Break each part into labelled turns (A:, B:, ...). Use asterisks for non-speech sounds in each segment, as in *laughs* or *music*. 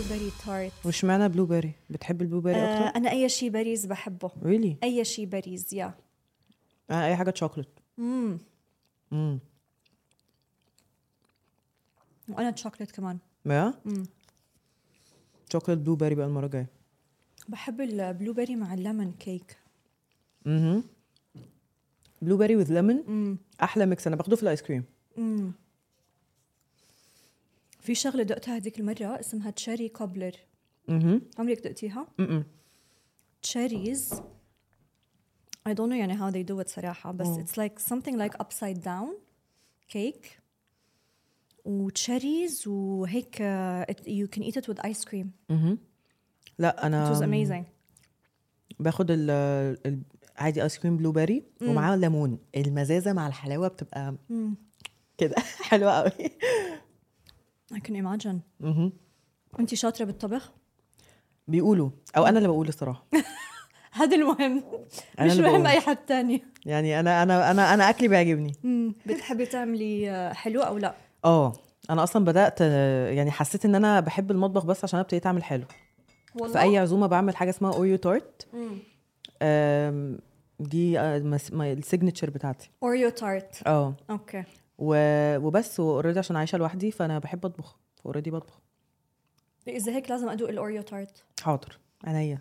A: blueberry tart
B: وش معنى blueberry بتحب ال blueberry
A: آه
B: أكتر؟
A: أنا أي شيء berries بحبه.
B: really
A: أي شيء berries يا
B: أنا أي حاجة شوكليت
A: امم
B: امم
A: وأنا تشوكلت كمان.
B: ما
A: امم
B: chocolate blueberry بقى المرة الجاية.
A: بحب ال blueberry مع الليمون كيك
B: أها blueberry with ليمون أحلى mix أنا باخده في ال ice cream
A: امم في شغلة دقتها هذيك المرة اسمها cherry cobbler.
B: أها
A: عمرك دقتيها؟
B: امم
A: cherries I don't know يعني how they do it صراحة بس
B: مم.
A: it's like something like upside down cake و cherries وهيك uh, it, you can eat it with ice cream.
B: أها لا
A: it
B: أنا
A: was amazing.
B: باخد ال ال- عادي ايس كريم بلو بيري. ومعاه ليمون. المزازة مع الحلاوة بتبقى
A: mm.
B: كده. *laughs* حلوة قوي.
A: I can imagine.
B: أها
A: انت شاطرة بالطبخ؟
B: بيقولوا أو أنا اللي بقول الصراحة. *laughs*
A: هذا المهم.
B: أنا
A: مش
B: اللي
A: مهم
B: بقول.
A: أي حد تاني.
B: يعني أنا أنا أنا أنا أكلي بيعجبني.
A: مم. بتحبي تعملي آه، حلو أو لأ؟
B: آه. أنا أصلا بدأت آه، يعني حسيت إن أنا بحب المطبخ بس عشان أنا ابتديت أعمل حلو.
A: والله؟
B: في أي عزومة بعمل حاجة اسمها أوريو tart
A: مم.
B: آم، دي ال signature
A: بتاعتي. أوريو
B: tart
A: آه.
B: okay. وبس و already عشان عايشة لوحدي فأنا بحب أطبخ already بطبخ.
A: اذا هيك لازم أدوق الأوريو tart؟
B: حاضر عينيا.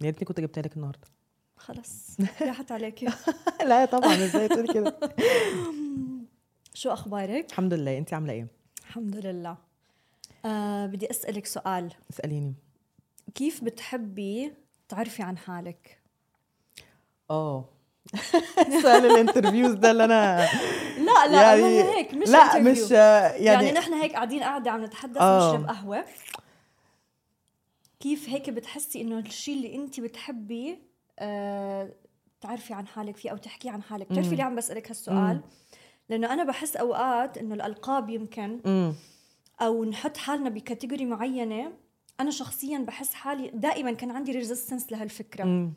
B: يا ريتني كنت جبتها لك النهارده.
A: خلص راحت عليكي *laughs*
B: لا طبعا إزاي تقولي كده؟ *laughs*
A: شو أخبارك؟
B: الحمد لله. انت عاملة إيه؟
A: الحمد لله. آه بدي أسألك سؤال.
B: اسأليني.
A: كيف بتحبي تعرفي عن حالك؟
B: آه. *laughs* سؤال الانترفيوز ده اللي أنا *laughs*
A: لا لا
B: يعني
A: هيك مش
B: لا
A: interview.
B: مش آه،
A: يعني,
B: يعني,
A: نحن هيك قاعدين قاعدة عم نتحدث
B: آه.
A: ونشرب قهوة. كيف هيك بتحسي إنه الشيء اللي أنت بتحبي آه تعرفي عن حالك فيه أو تحكي عن حالك؟ بتعرفي. ليه عم بسألك هالسؤال؟ لأنه أنا بحس أوقات إنه الألقاب يمكن أو نحط حالنا ب category معينة. أنا شخصيا بحس حالي دائما كان عندي resistance
B: لهالفكرة.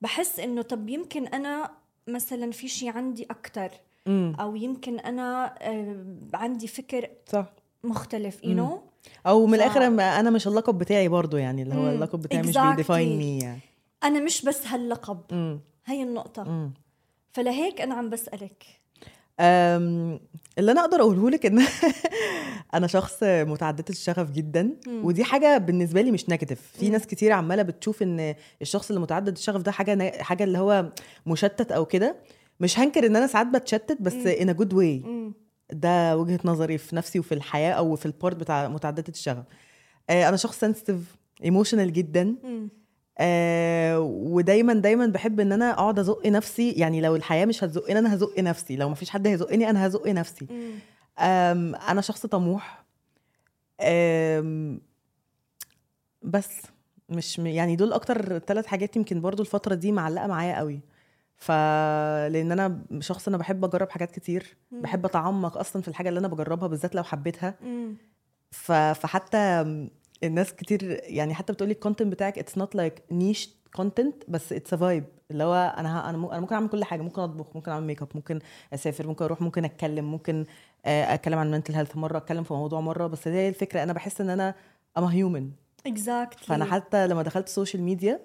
A: بحس إنه طب يمكن أنا مثلا في شيء عندي
B: أكثر
A: أو يمكن أنا آه، عندي فكر
B: صح.
A: مختلف you
B: مم.
A: know
B: أو من
A: ف-
B: الآخر أنا مش اللقب بتاعي برضو يعني اللي هو
A: مم.
B: اللقب بتاعي مش
A: Exactly.
B: بي define me يعني.
A: أنا مش بس هاللقب
B: امم
A: هي النقطة.
B: امم
A: فلهيك أنا عم
B: بسألك اللي أنا أقدر أقوله لك إن *laughs* أنا شخص متعددة الشغف جدا
A: مم.
B: ودي حاجة بالنسبة لي مش negative في. ناس كتير عمالة بتشوف إن الشخص اللي متعدد الشغف ده حاجة نا- حاجة اللي هو مشتت أو كده مش هنكر إن أنا ساعات بتشتت بس. in good
A: way.
B: ده وجهة نظري في نفسي وفي الحياة أو في ال part بتاع متعددة الشغف آه، أنا شخص sensitive ايموشنال جدا
A: مم.
B: آه ودايما دايما بحب إن أنا أقعد أزق نفسي. يعني لو الحياة مش هتزقني أنا هزق نفسي. لو مفيش حد هيزقني أنا هزق نفسي. أنا شخص طموح. بس مش يعني دول أكتر ثلاث حاجات يمكن برضو الفترة دي معلقة معايا قوي. ف لأن أنا شخص أنا بحب أجرب حاجات كتير.
A: مم.
B: بحب أتعمق أصلا في الحاجة اللي أنا بجربها بالذات لو حبيتها.
A: مم.
B: ف... فحتى الناس كتير يعني حتى بتقولي ال content بتاعك it's not like niche content بس it's vibe اللي هو أنا. أنا ممكن أعمل كل حاجة. ممكن أطبخ ممكن أعمل ميك اب ممكن أسافر ممكن أروح ممكن أتكلم ممكن آه، أتكلم عن mental health مرة أتكلم في موضوع مرة. بس هي الفكرة أنا بحس إن أنا I'm human
A: exactly
B: فأنا حتى لما دخلت ال social media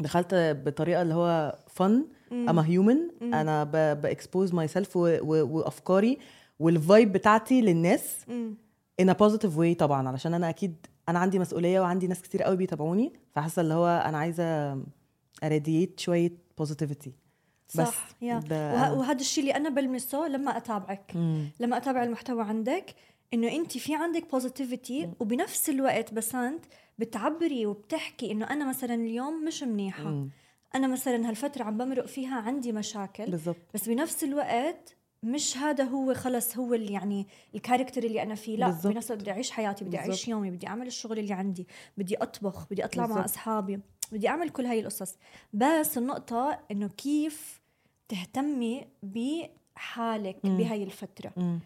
B: دخلت بطريقة اللي هو fun I'm human.
A: أنا
B: ب expose myself وأفكاري وال vibe بتاعتي للناس a positive way طبعا. علشان أنا أكيد أنا عندي مسؤولية وعندي ناس كتير قوي بيتابعوني فحاسة اللي هو أنا عايزة radiate شوية positivity بس
A: صح يا وه-. وهذا الشيء اللي أنا بلمسه لما أتابعك
B: مم.
A: لما أتابع المحتوى عندك إنه أنت في عندك positivity وبنفس الوقت بسنت بتعبري وبتحكي إنه أنا مثلا اليوم مش منيحة
B: مم.
A: أنا مثلا هالفترة عم بمرق فيها عندي مشاكل
B: بالظبط
A: بس بنفس الوقت مش هذا هو خلص هو اللي يعني ال character اللي أنا فيه لا. بنفس بدي أعيش حياتي بدي
B: أعيش.
A: يومي بدي أعمل الشغل اللي عندي بدي أطبخ بدي أطلع مع
B: بالظبط.
A: أصحابي بدي أعمل كل هاي القصص بس النقطة إنه كيف تهتمي بحالك
B: مم.
A: بهاي الفترة
B: مم.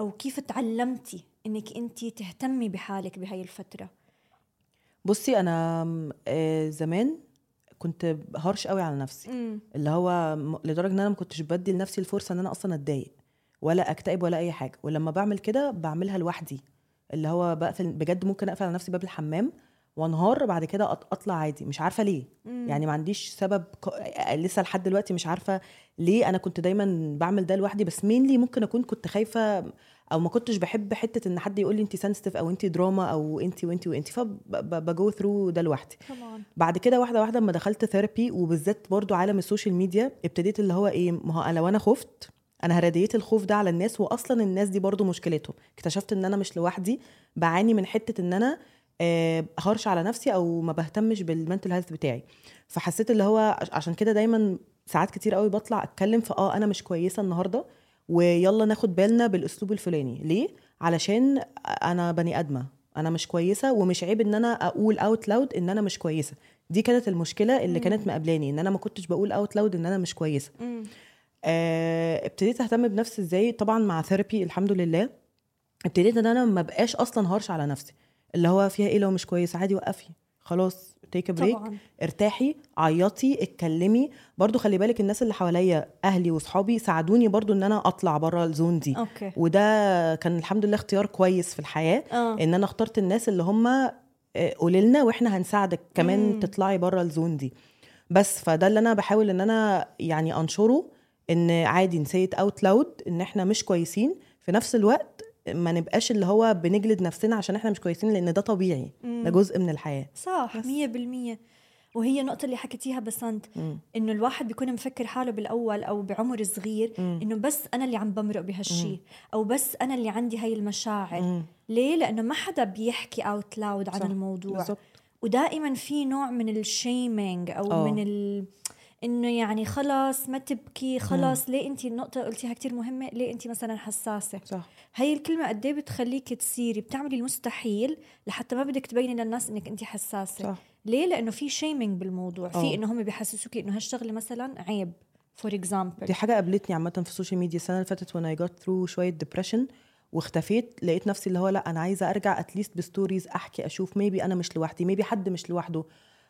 A: أو كيف تعلمتي إنك أنت تهتمي بحالك بهاي الفترة
B: بصي أنا م- آه، زمان كنت harsh قوي على نفسي.
A: امم
B: اللي هو لدرجة إن أنا ما كنتش بدي لنفسي الفرصة إن أنا أصلا أتضايق ولا أكتئب ولا أي حاجة. ولما بعمل كده بعملها لوحدي. اللي هو بقفل بجد ممكن أقفل على نفسي باب الحمام وأنهار بعد كده أطلع عادي. مش عارفة ليه.
A: مم.
B: يعني ما عنديش سبب ك... لسه لحد دلوقتي مش عارفة ليه أنا كنت دايما بعمل ده لوحدي. بس مينلي ممكن أكون كنت خايفة أو ما كنتش بحب حتة إن حد يقول لي انت سنسيتيف أو انت دراما أو انت وانت وانت فبجو ثرو ده لوحدي. بعد كده واحدة واحدة لما دخلت therapy وبالذات برضو عالم ال social media ابتديت اللي هو إيه ما هو أنا لو أنا خفت أنا هـ radiate الخوف ده على الناس واصلا الناس دي برضو مشكلتهم. اكتشفت إن أنا مش لوحدي بعاني من حتة إن أنا آه، harsh على نفسي أو ما بهتمش بال mental health بتاعي. فحسيت اللي هو عش- عشان كده دايما ساعات كتير قوي بطلع أتكلم في آه أنا مش كويسة النهارده ويلا ناخد بالنا بالأسلوب الفلاني. ليه؟ علشان أنا بني أدمة. أنا مش كويسة ومش عيب إن أنا أقول out loud إن أنا مش كويسة. دي كانت المشكلة اللي
A: مم.
B: كانت مقابلاني إن أنا ما كنتش بقول out loud إن أنا مش كويسة.
A: مم.
B: آه، ابتديت أهتم بنفسي إزاي؟ طبعا مع therapy الحمد لله. ابتديت إن أنا ما بقاش أصلا harsh على نفسي. اللي هو فيها إيه لو مش كويسة؟ عادي وقفي. خلاص take break
A: طبعا.
B: ارتاحي عيطي اتكلمي. برضو خلي بالك الناس اللي حواليا أهلي واصحابي ساعدوني برضو إن أنا أطلع بره ال zone دي.
A: okay.
B: وده كان الحمد لله اختيار كويس في الحياة
A: آه.
B: إن أنا اخترت الناس اللي هم قولي لنا وإحنا هنساعدك كمان.
A: مم.
B: تطلعي بره ال zone دي. بس فده اللي أنا بحاول إن أنا يعني أنشره إن عادي ن say it out loud إن إحنا مش كويسين. في نفس الوقت ما نبقاش اللي هو بنجلد نفسنا عشان إحنا مش كويسين لأن ده طبيعي. ده جزء من الحياة
A: صح
B: بس.
A: مية بالمية وهي النقطة اللي حكيتيها بسنت. إنه الواحد بيكون مفكر حاله بالأول أو بعمر صغير. إنه بس أنا اللي عم بمرق بهالشيء أو بس أنا اللي عندي هاي المشاعر
B: مم.
A: ليه لأنه ما حدا بيحكي out loud عن. الموضوع
B: بالظبط
A: ودائما في نوع من ال shaming أو
B: آه.
A: من ال... إنه يعني خلص ما تبكي خلص ليه أنت النقطة قلتيها كتير مهمة ليه أنت مثلا حساسة؟
B: صح.
A: هاي الكلمة قد إيه بتخليك تصيري بتعملي المستحيل لحتى ما بدك تبيني للناس إنك أنت حساسة.
B: صح.
A: ليه؟ لأنه في shaming بالموضوع. في
B: آه.
A: إنه هم بيحسسوكي إنه هالشغلة مثلا عيب for example
B: دي حاجة قابلتني عامة في ال social media السنة اللي فاتت وأنا جات ثرو شوية depression واختفيت لقيت نفسي اللي هو لأ أنا عايزة أرجع at least ب stories أحكي أشوف maybe أنا مش لوحدي maybe حد مش لوحده.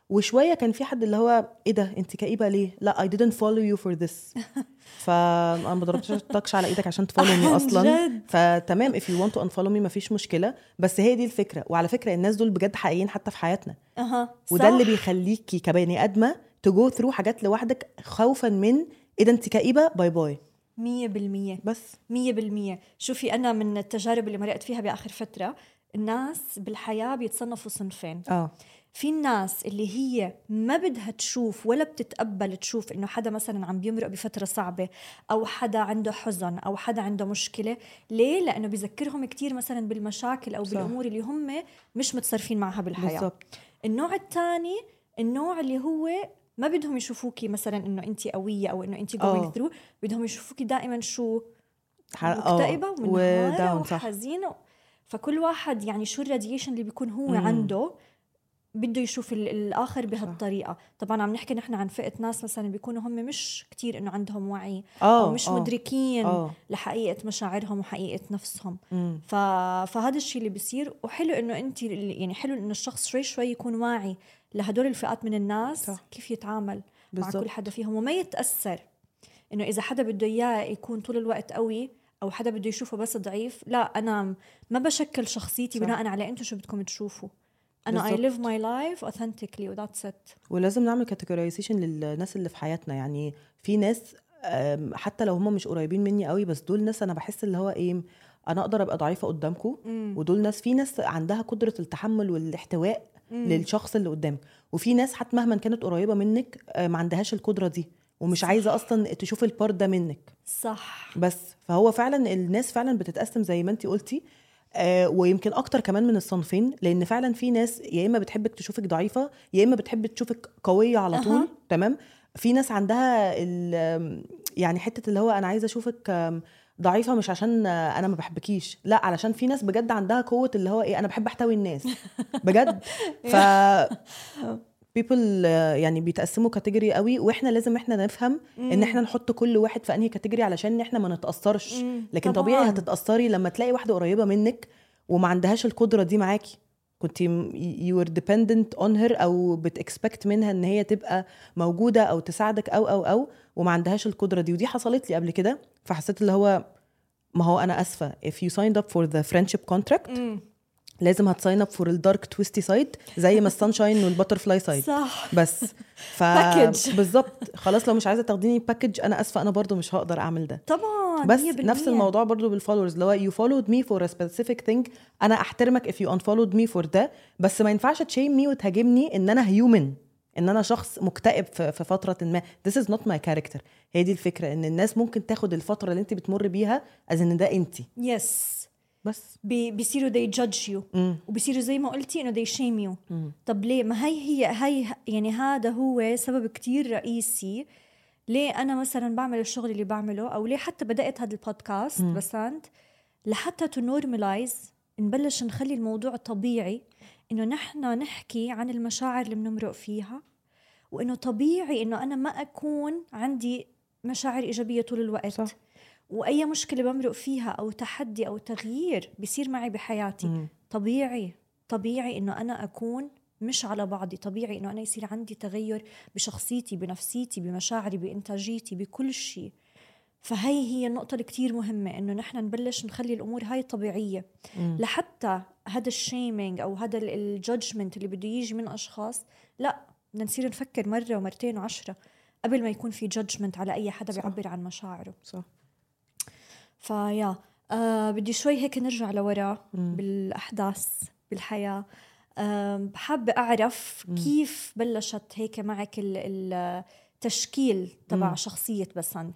B: وشوية كان في حد اللي هو إيه ده أنت كئيبة ليه؟ لا I didn't follow you for this. *laughs* فانا ما ضربتكش على إيدك عشان ت
A: follow
B: me
A: أصلا. *laughs*
B: فتمام if you want to unfollow me مفيش مشكلة. بس هي دي الفكرة. وعلى فكرة الناس دول بجد حقيقيين حتى في حياتنا.
A: أها.
B: وده اللي. بيخليكي كبني آدمة ت go through حاجات لوحدك خوفا من إيه ده أنت كئيبة؟ باي باي
A: مية بالمية.
B: بس.
A: مية بالمية. شوفي أنا من التجارب اللي مرقت فيها بآخر فترة الناس بالحياة بيتصنفوا صنفين.
B: آه.
A: في الناس اللي هي ما بدها تشوف ولا بتتقبل تشوف إنه حدا مثلا عم بيمرق بفترة صعبة أو حدا عنده حزن أو حدا عنده مشكلة ليه؟ لأنه بيذكرهم كتير مثلا بالمشاكل أو
B: صح.
A: بالأمور اللي هم مش متصرفين معها بالحياة.
B: بالظبط
A: النوع الثاني النوع اللي هو ما بدهم يشوفوكي مثلا إنه أنت قوية أو إنه أنت
B: آه.
A: going through بدهم يشوفوكي دائما شو؟
B: آه، مكتئبة ومنهارة
A: وحزينة. فكل واحد يعني شو الراديشن اللي بيكون هو
B: مم.
A: عنده؟ بده يشوف ال- الآخر بهالطريقة. طبعا عم نحكي نحن عن فئة ناس مثلا بيكونوا هم مش كتير إنه عندهم وعي
B: آه
A: أو مش
B: آه،
A: مدركين
B: آه.
A: لحقيقة مشاعرهم وحقيقة نفسهم.
B: مم.
A: ف... فهذا الشيء اللي بيصير. وحلو إنه انت يعني حلو إنه الشخص شوي شوي يكون واعي لهدول الفئات من الناس
B: صح.
A: كيف يتعامل مع
B: بالظبط
A: كل حدا فيهم. وما يتأثر إنه إذا حدا بده إياه يكون طول الوقت قوي أو حدا بده يشوفه بس ضعيف لا أنا ما بشكل شخصيتي
B: صح.
A: بناء على أنتم شو بدكم تشوفوا. أنا I.
B: live
A: my life authentically and that's it
B: ولازم نعمل categorization للناس اللي في حياتنا. يعني في ناس حتى لو هم مش قريبين مني قوي بس دول ناس أنا بحس اللي هو إيه أنا أقدر أبقى ضعيفة قدامكم ودول ناس في ناس عندها قدرة التحمل والاحتواء للشخص اللي قدامك. وفي ناس حتى مهما كانت قريبة منك آه، ما عندهاش القدرة دي ومش
A: صح.
B: عايزة أصلا تشوف البارت ده منك.
A: صح.
B: بس. فهو فعلا الناس فعلا بتتقسم زي ما انت قلتي آه ويمكن أكتر كمان من الصنفين لأن فعلا في ناس يا إما بتحبك تشوفك ضعيفة يا إما بتحب تشوفك قوية على طول
A: أها.
B: تمام؟ في ناس عندها يعني حتة اللي هو أنا عايزة أشوفك ضعيفة مش عشان أنا ما بحبكيش لأ علشان في ناس بجد عندها قوة اللي هو إيه أنا بحب أحتوي الناس بجد؟ *laughs* ف people آه، يعني بيتقسموا category قوي وإحنا لازم إحنا نفهم ان إحنا نحط كل واحد في انهي category علشان إحنا ما نتأثرش
A: مم.
B: لكن
A: طبعاً.
B: طبيعي هتتأثري لما تلاقي واحدة قريبة منك وما عندهاش القدرة دي معاكي كنت you are dependent on her أو بت expect منها إن هي تبقى موجودة أو تساعدك أو أو أو وما عندهاش القدرة دي ودي حصلت لي قبل كده فحسيت اللي هو ما هو أنا آسفة if you signed up for the friendship contract
A: مم.
B: لازم هت sign up for ال dark twisty side زي ما ال sunshine وال butterfly side
A: صح.
B: بس. *laughs* ف. بالظبط. خلاص لو مش عايزة تاخديني package أنا آسفة أنا برضو مش هقدر أعمل ده.
A: طبعا
B: بس
A: 100%
B: نفس الموضوع برضو بال followers اللي هو followed me for a specific thing أنا أحترمك if you unfollowed me for ده بس ما ينفعش ت shame me وتهاجمني إن أنا human إن أنا شخص مكتئب في فترة ما. This is not my character. هي دي الفكرة إن الناس ممكن تاخد الفترة اللي أنت بتمر بيها as إن ده انت
A: yes
B: بس.
A: بي بيصيروا they judge you.
B: مم.
A: وبصيروا زي ما قلتي إنه they shame you. طب ليه؟ ما هي هي هي يعني هذا هو سبب كتير رئيسي ليه أنا مثلا بعمل الشغل اللي بعمله أو ليه حتى بدأت هذا البودكاست بسنت لحتى to normalize نبلش نخلي الموضوع طبيعي إنه نحن نحكي عن المشاعر اللي بنمرق فيها وإنه طبيعي إنه أنا ما أكون عندي مشاعر إيجابية طول الوقت.
B: صح.
A: وأي مشكلة بمرق فيها أو تحدي أو تغيير بيصير معي بحياتي
B: مم.
A: طبيعي طبيعي إنه أنا أكون مش على بعضي طبيعي إنه أنا يصير عندي تغير بشخصيتي بنفسيتي بمشاعري بإنتاجيتي بكل شيء فهي هي النقطة اللي كتير مهمة إنه نحن نبلش نخلي الأمور هاي طبيعية
B: مم.
A: لحتى هذا ال shaming أو هذا ال judgment اللي بده يجي من أشخاص لا بدنا نصير نفكر مرة ومرتين وعشرة قبل ما يكون في judgment على أي حدا
B: صح.
A: بيعبر عن مشاعره
B: صح
A: فيا آه بدي شوي هيك نرجع لورا
B: مم.
A: بالأحداث بالحياة آه حابة أعرف
B: مم.
A: كيف بلشت هيك معك ال- التشكيل تبع
B: مم.
A: شخصية بسنت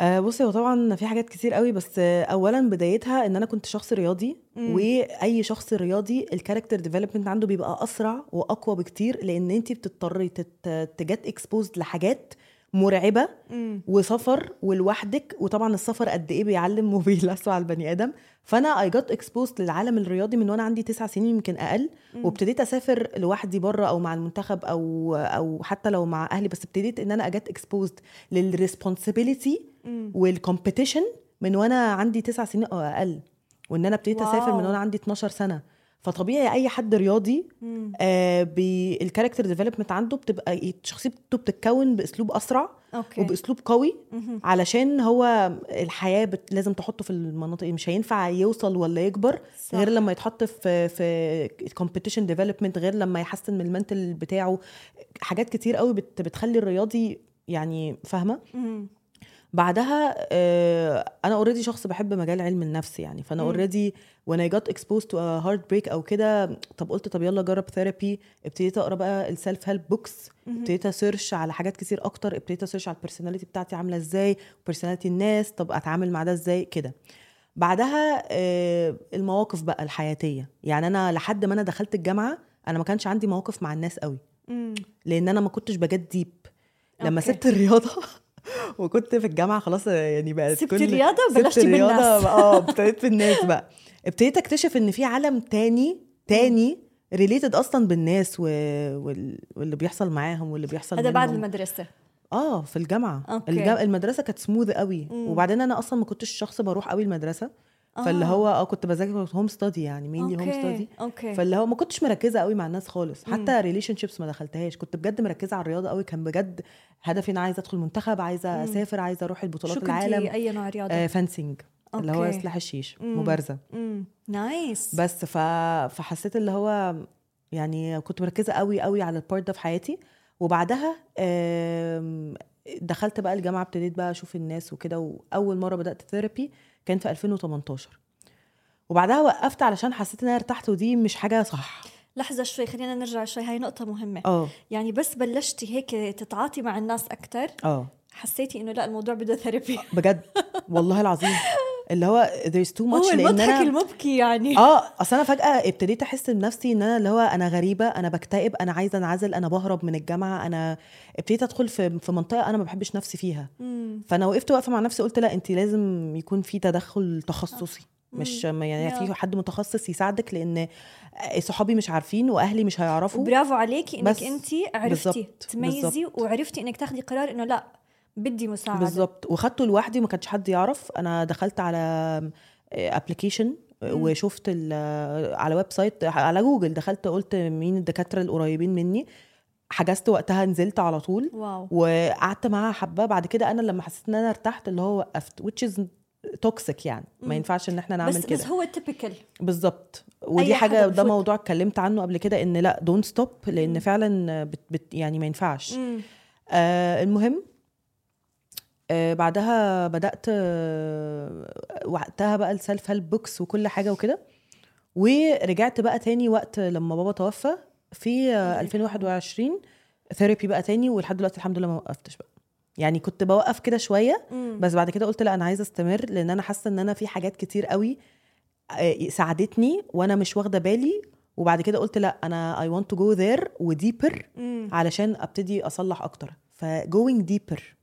B: آه بصي هو طبعا في حاجات كتير قوي بس آه اولا بدايتها إن أنا كنت شخص رياضي
A: مم.
B: وأي شخص رياضي ال character development عنده بيبقى أسرع وأقوى بكتير لأن انت بتضطري تت- ت get exposed لحاجات مرعبة وسفر ولوحدك وطبعا السفر قد إيه بيعلم *laughs* وبيلسع على البني آدم فأنا I got exposed للعالم الرياضي من وأنا عندي تسع سنين يمكن أقل
A: مم.
B: وابتديت أسافر لوحدي بره أو مع المنتخب أو أو حتى لو مع أهلي بس ابتديت إن أنا أ get exposed
A: لل
B: responsibility. وال competition من وأنا عندي تسع سنين أو أقل وإن أنا ابتديت أسافر من. وأنا عندي 12 سنة فطبيعي أي حد رياضي
A: مم.
B: آه بال character development عنده بتبقى شخصيته بتتكون بأسلوب أسرع
A: okay
B: وبأسلوب قوي
A: مهم.
B: علشان هو الحياة بت... لازم تحطه في المناطق مش هينفع يوصل ولا يكبر
A: صح.
B: غير لما يتحط في في competition development غير لما يحسن من ال mental بتاعه حاجات كتير قوي بت... بتخلي الرياضي يعني فاهمة
A: مم.
B: بعدها آه، أنا already شخص بحب مجال علم النفس يعني فأنا. already I got exposed to a heartbreak أو كده طب قلت طب يلا جرب therapy ابتديت أقرأ بقى ال self help
A: books.
B: ابتديت أ search على حاجات كتير أكتر ابتديت أ search على ال personality بتاعتي عاملة إزاي و personality الناس طب أتعامل مع ده إزاي كده بعدها آه، المواقف بقى الحياتية يعني أنا لحد ما أنا دخلت الجامعة أنا ما كانش عندي مواقف مع الناس قوي. لأن أنا ما كنتش بجد deep لما
A: okay.
B: سبت الرياضة *laughs* *laughs* وكنت في الجامعة خلاص يعني بقت
A: سبت
B: كل
A: الرياضة
B: سبت
A: وبلشتي بالناس.
B: آه ابتديت في الناس بقى ابتديت اكتشف إن في عالم تاني تاني related أصلا بالناس و... وال... واللي بيحصل معاهم واللي بيحصل
A: هذا بعد
B: منهم.
A: المدرسة
B: آه في الجامعة
A: okay.
B: الجام... المدرسة كانت سموذ قوي
A: مم.
B: وبعدين أنا أصلا ما كنتش شخص بروح قوي المدرسة فاللي
A: آه.
B: هو آه كنت بذاكر home study يعني mainly home
A: study okay
B: فاللي هو ما كنتش مركزة قوي مع الناس خالص
A: مم.
B: حتى relationships ما دخلتهاش كنت بجد مركزة على الرياضة قوي كان بجد هدفي إن أنا عايزة أدخل منتخب عايزة
A: مم.
B: أسافر عايزة أروح البطولات
A: شو
B: العالم
A: كنتي أي نوع رياضة؟
B: آه fencing اللي هو
A: okay.
B: سلاح الشيش
A: مم.
B: مبارزة
A: امم nice
B: بس ف... فحسيت اللي هو يعني كنت مركزة قوي قوي على ال part ده في حياتي وبعدها آم، دخلت بقى الجامعة ابتديت بقى أشوف الناس وكده وأول مرة بدأت therapy كان في 2018 وبعدها وقفت علشان حسيت إن أنا ارتحت ودي مش حاجة صح.
A: لحظة شوي خلينا نرجع شوي. هاي نقطة مهمة.
B: آه.
A: يعني بس بلشتي هيك تتعاطي مع الناس أكتر
B: آه.
A: حسيتي إنه لا الموضوع بده ثيرابي.
B: بجد؟ والله العظيم. *laughs* اللي هو there's too
A: هو
B: much لأن
A: المضحك
B: أنا
A: المبكي يعني
B: آه أصل أنا فجأة ابتديت أحس بنفسي إن أنا اللي هو أنا غريبة أنا بكتئب أنا عايزة أنعزل أنا بهرب من الجامعة أنا ابتديت أدخل في في منطقة أنا ما بحبش نفسي فيها
A: مم.
B: فأنا وقفت واقفة مع نفسي قلت لا أنت لازم يكون في تدخل تخصصي مش. يعني. في حد متخصص يساعدك لأن صحابي مش عارفين وأهلي مش هيعرفوا
A: وبرافو عليكي
B: إنك
A: انت عرفتي
B: بالظبط،
A: تميزي
B: بالظبط.
A: وعرفتي إنك تاخدي قرار إنه لأ بدي مساعدة.
B: بالظبط وخدته لوحدي وما كانش حد يعرف. أنا دخلت على application وشفت ال- على website على جوجل دخلت قلت مين الدكاترة القريبين مني. حجزت وقتها نزلت على طول.
A: wow.
B: وقعدت معاها حبة. بعد كده أنا لما حسيت إن أنا ارتحت اللي هو وقفت which is toxic يعني. ما. ينفعش إن إحنا نعمل
A: بس
B: كده.
A: بس هو typical
B: بالظبط ودي
A: حاجة
B: ده. موضوع اتكلمت عنه قبل كده إن لأ don't stop لأن
A: مم.
B: فعلا بت بت يعني ما ينفعش. آه المهم آه بعدها بدأت آه وقتها بقى ال self help books وكل حاجة وكده. ورجعت بقى تاني وقت لما بابا توفى في آه
A: الله
B: 2021 therapy بقى تاني ولحد دلوقتي الحمد لله ما وقفتش بقى. يعني كنت بوقف كده شوية بس بعد كده قلت لا أنا عايزة أستمر لأن أنا حاسة إن أنا في حاجات كتير قوي آه، ساعدتني وأنا مش واخدة بالي. وبعد كده قلت لا أنا I want to go there و deeper علشان أبتدي أصلح أكتر. ف going deeper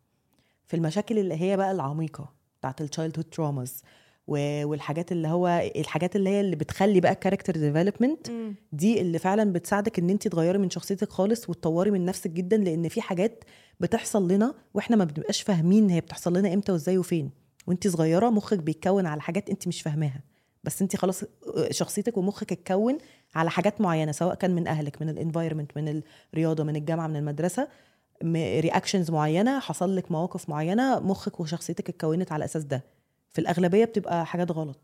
B: في المشاكل اللي هي بقى العميقة بتاعت ال childhood traumas والحاجات اللي هو الحاجات اللي هي اللي بتخلي بقى ال character development دي اللي فعلا بتساعدك إن انت تغيري من شخصيتك خالص وتطوري من نفسك جدا لأن في حاجات بتحصل لنا وإحنا ما بنبقاش فاهمين هي بتحصل لنا إمتى وإزاي وفين. وانت صغيرة مخك بيتكون على حاجات انت مش فاهماها. بس انت خلاص شخصيتك ومخك اتكون على حاجات معينة سواء كان من أهلك من ال environment من الرياضة من الجامعة من المدرسة. reactions معينة حصل لك مواقف معينة مخك وشخصيتك اتكونت على أساس ده. في الأغلبية بتبقى حاجات غلط.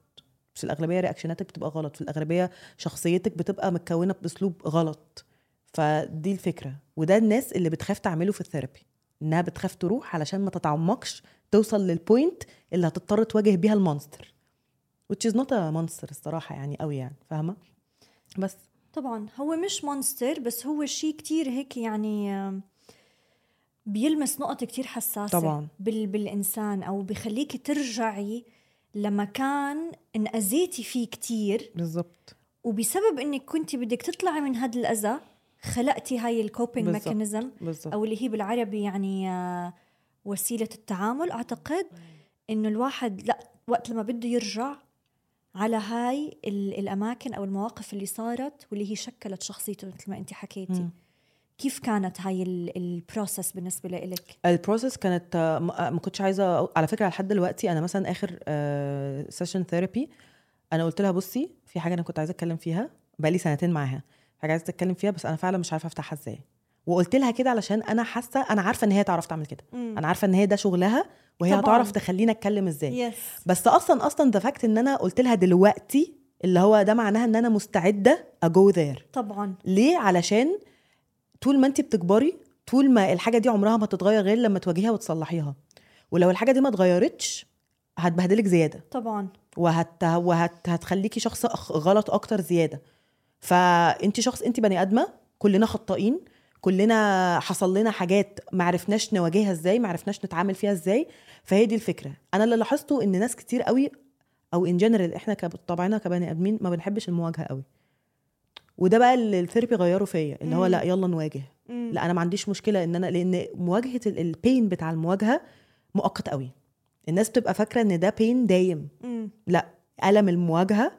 B: في الأغلبية reaction اتك بتبقى غلط. في الأغلبية شخصيتك بتبقى متكونة بأسلوب غلط. فدي الفكرة. وده الناس اللي بتخاف تعمله في ال therapy إنها بتخاف تروح علشان ما تتعمقش توصل لل point اللي هتضطر تواجه بيها ال monster. Which is not a monster الصراحة يعني قوي يعني. فاهمة؟ بس.
A: طبعا. هو مش monster بس هو شيء كتير هيك يعني بيلمس نقط كتير حساسة
B: طبعاً.
A: بال بالإنسان أو بخليكي ترجعي لمكان انأذيتي فيه كتير
B: بالظبط
A: وبسبب إنك كنت بدك تطلعي من هذا الأذى خلقتي هاي ال
B: coping
A: بالضبط.
B: mechanism
A: أو اللي هي بالعربي يعني آه، وسيلة التعامل أعتقد إنه الواحد لا وقت لما بده يرجع على هاي ال- الأماكن أو المواقف اللي صارت واللي هي شكلت شخصيته مثل ما انت حكيتي
B: مم.
A: كيف كانت هاي ال process بالنسبة لإلك
B: ال process كانت آه، ما ما كنتش عايزة على فكرة لحد دلوقتي أنا مثلا آخر session therapy أنا قلت لها بصي في حاجة أنا كنت عايزة أتكلم فيها بقالي سنتين معاها حاجة عايزة اتكلم فيها بس أنا فعلا مش عارفة أفتحها إزاي. وقلت لها كده علشان أنا حاسة أنا عارفة إن هي تعرف تعمل كده
A: مم.
B: أنا عارفة إن هي ده شغلها وهي
A: طبعاً.
B: هتعرف تخليني أتكلم إزاي.
A: yes
B: بس أصلا أصلا ده fact إن أنا قلت لها دلوقتي اللي هو ده معناها إن أنا مستعدة أ go there
A: طبعا.
B: ليه؟ علشان طول ما انت بتكبري طول ما الحاجة دي عمرها ما تتغير غير لما تواجهيها وتصلحيها. ولو الحاجة دي ما اتغيرتش هتبهدلك زيادة.
A: طبعا.
B: وهت وهت هتخليكي شخص غلط أكتر زيادة. فانت شخص انت بني آدمة كلنا خطائين كلنا حصل لنا حاجات ما عرفناش نواجهها إزاي ما عرفناش نتعامل فيها إزاي. فهي دي الفكرة. أنا اللي لاحظته إن ناس كتير قوي أو ان جنرال إحنا كطبعنا كبني آدمين ما بنحبش المواجهة قوي. وده بقى اللي الثيرابي غيره فيا اللي هو. لأ يلا نواجه
A: مم.
B: لأ أنا ما عنديش مشكلة إن أنا لأن مواجهة البين بتاع المواجهة مؤقت قوي الناس بتبقى فاكرة إن ده بين دايم
A: مم.
B: لأ ألم المواجهة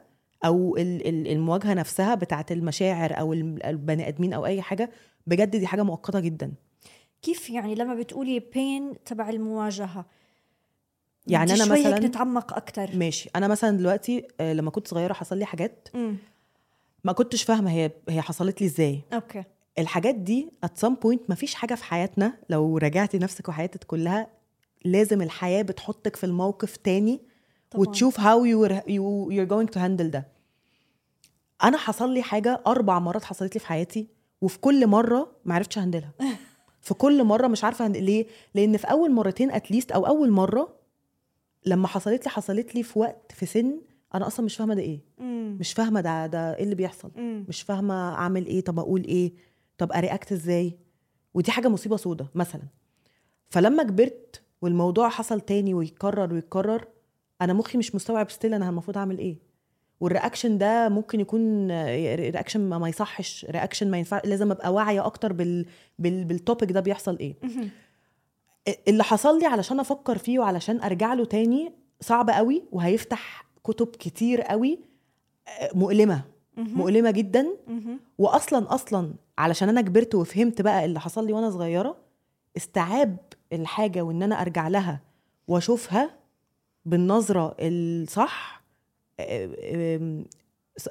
B: أو ال- ال- المواجهة نفسها بتاعت المشاعر الم- البني آدمين أو أي حاجة بجد دي حاجة مؤقتة جدا
A: كيف يعني لما بتقولي بين تبع المواجهة
B: يعني
A: هيك
B: مثلا
A: نتعمق أكتر
B: ماشي أنا مثلا دلوقتي آه، لما كنت صغيرة حصل لي حاجات
A: مم.
B: ما كنتش فاهمة هي هي حصلت لي إزاي.
A: أوكي.
B: الحاجات دي at some point ما فيش حاجة في حياتنا لو راجعتي نفسك وحياتك كلها لازم الحياة بتحطك في الموقف تاني
A: طبعاً.
B: وتشوف where you, you're going to handle ده. أنا حصل لي حاجة أربع مرات حصلت لي في حياتي وفي كل مرة ما عرفتش handle ها *laughs* في كل مرة مش عارفة handle ليه؟ لأن في أول مرتين at least أو أول مرة لما حصلت لي حصلت لي في وقت في سن أنا أصلا مش فاهمة ده إيه
A: مم.
B: مش فاهمة ده ده إيه اللي بيحصل
A: مم.
B: مش فاهمة أعمل إيه طب أقول إيه طب أ react إزاي ودي حاجة مصيبة سودة مثلا فلما كبرت والموضوع حصل تاني ويتكرر ويتكرر أنا مخي مش مستوعب still أنا المفروض أعمل إيه وال reaction ده ممكن يكون reaction ما ما يصحش reaction ما ينفع لازم أبقى واعية أكتر بال... بال... بال topic ده بيحصل
A: إيه.
B: اللي حصل لي علشان أفكر فيه وعلشان أرجع له تاني صعب قوي وهيفتح كتب كتير قوي آه،
A: مؤلمة.
B: مؤلمة جدا. واصلا أصلا علشان أنا كبرت وفهمت بقى اللي حصل لي وأنا صغيرة استيعاب الحاجة وإن أنا أرجع لها وأشوفها بالنظرة الصح آه،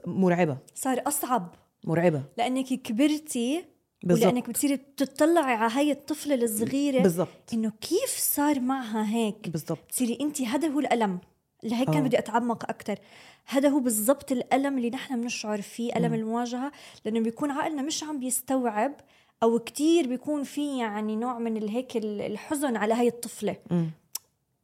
B: مرعبة.
A: صار أصعب.
B: مرعبة.
A: لأنك كبرتي
B: بالظبط.
A: ولأنك بتصيري تطلعي على هاي الطفلة الصغيرة
B: بالظبط.
A: إنه كيف صار معها هيك؟
B: بالظبط.
A: تصيري أنت هذا هو الألم. لهيك كان
B: آه.
A: بدي أتعمق أكثر هذا هو بالضبط الألم اللي نحن بنشعر فيه ألم
B: مم.
A: المواجهة لأنه بيكون عقلنا مش عم بيستوعب أو كتير بيكون في يعني نوع من ال- هيك ال- الحزن على هاي الطفلة
B: مم.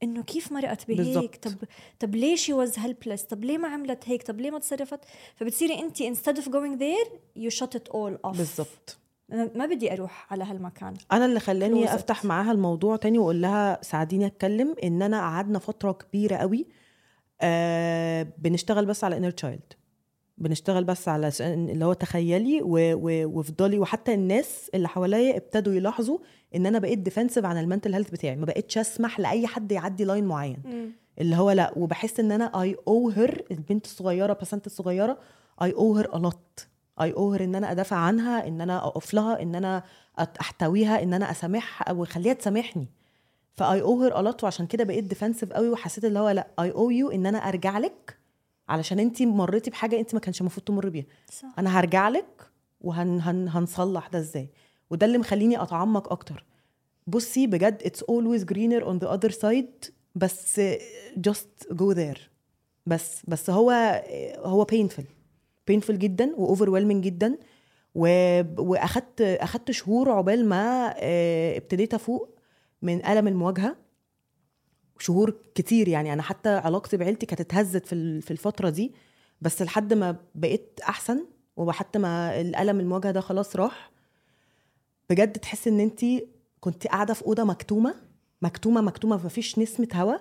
A: إنه كيف مرقت بهيك
B: بالضبط.
A: طب طب ليه she was helpless طب ليه ما عملت هيك طب ليه ما تصرفت فبتصيري أنت instead of going there you shut it all off
B: بالظبط
A: أنا ما بدي أروح على هالمكان
B: أنا اللي خلاني. أفتح معاها الموضوع تاني وأقول لها ساعديني أتكلم إن أنا قعدنا فترة كبيرة قوي آه بنشتغل بس على inner child بنشتغل بس على اللي هو تخيلي وافضلي وحتى الناس اللي حواليا ابتدوا يلاحظوا إن أنا بقيت defensive عن ال mental health بتاعي. ما بقتش أسمح لأي حد يعدي line معين. اللي هو لأ وبحس إن أنا I owe her البنت الصغيرة بسنت الصغيرة I owe her a lot I owe her إن أنا أدافع عنها إن أنا أقف لها إن أنا أحتويها إن أنا أسامحها أو اخليها تسامحني. ف I owe her a lot وعشان كده بقيت defensive قوي وحسيت اللي هو لا I owe you إن أنا أرجع لك علشان انت مريتي بحاجة انت ما كانش المفروض تمر بيها.
A: صح.
B: أنا هرجع لك وهن هن هنصلح ده إزاي. وده اللي مخليني أتعمق أكتر. بصي بجد it's always greener on the other side بس just go there. بس بس هو هو painful. painful جدا و overwhelming جدا. و... وأخدت أخدت شهور عقبال ما آه، ابتديت أفوق. من ألم المواجهة. شهور كتير يعني أنا حتى علاقتي بعيلتي كانت اتهزت في في الفترة دي بس لحد ما بقيت أحسن وحتى ما الألم المواجهة ده خلاص راح. بجد تحس إن انت كنت قاعدة في أوضة مكتومة مكتومة مكتومة مفيش نسمة هوا